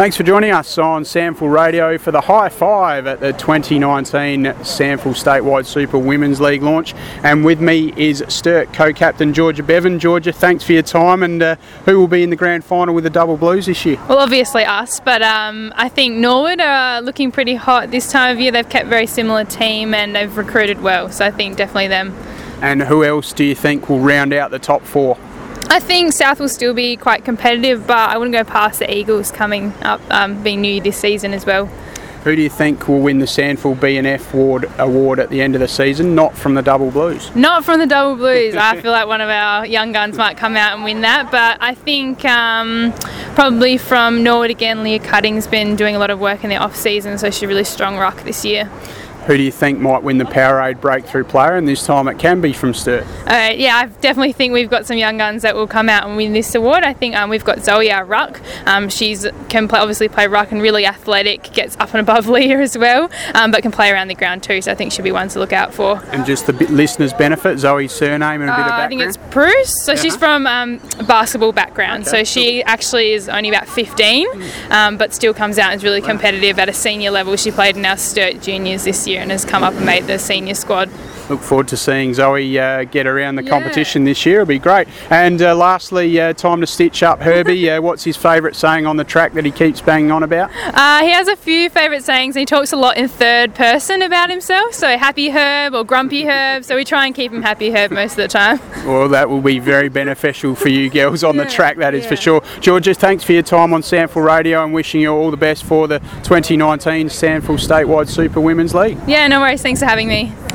Thanks for joining us on SANFL Radio for the high five at the 2019 SANFL Statewide Super Women's League launch. And with me is Sturt co-captain Georgia Bevan. Georgia, thanks for your time. And uh, who will be in the grand final with the Double Blues this year? Well, obviously us, but um, I think Norwood are looking pretty hot this time of year. They've kept very similar team and they've recruited well, so I think definitely them. And who else do you think will round out the top four? I think South will still be quite competitive, but I wouldn't go past the Eagles coming up, um, being new this season as well. Who do you think will win the SANFL BNF award, award at the end of the season? Not from the Double Blues. Not from the Double Blues. I feel like one of our young guns might come out and win that, but I think um, probably from Norwood again. Leah Cutting's been doing a lot of work in the off season, so she's a really strong ruck this year. Who do you think might win the Powerade Breakthrough Player? And this time it can be from Sturt. Uh, yeah, I definitely think we've got some young guns that will come out and win this award. I think um, we've got Zoe, our ruck. Um, she's can play, obviously play ruck and really athletic, gets up and above Leah as well, um, but can play around the ground too. So I think she'll be one to look out for. And just the listeners' benefit, Zoe's surname and a bit of background. Uh, I think it's Bruce. So uh-huh. she's from um, basketball background. Okay. So she actually is only about 15, um, but still comes out and is really competitive at a senior level. She played in our Sturt juniors this year and has come up and made the senior squad. Look forward to seeing Zoe uh, get around the yeah. competition this year. It'll be great. And uh, lastly, uh, time to stitch up Herbie. Uh, what's his favourite saying on the track that he keeps banging on about? Uh, he has a few favourite sayings. and He talks a lot in third person about himself. So happy Herb or grumpy Herb. So we try and keep him happy Herb most of the time. Well, that will be very beneficial for you girls on yeah, the track. That is yeah. for sure. Georgia, thanks for your time on SANFL Radio and wishing you all the best for the 2019 SANFL Statewide Super Women's League. Yeah, no worries. Thanks for having me.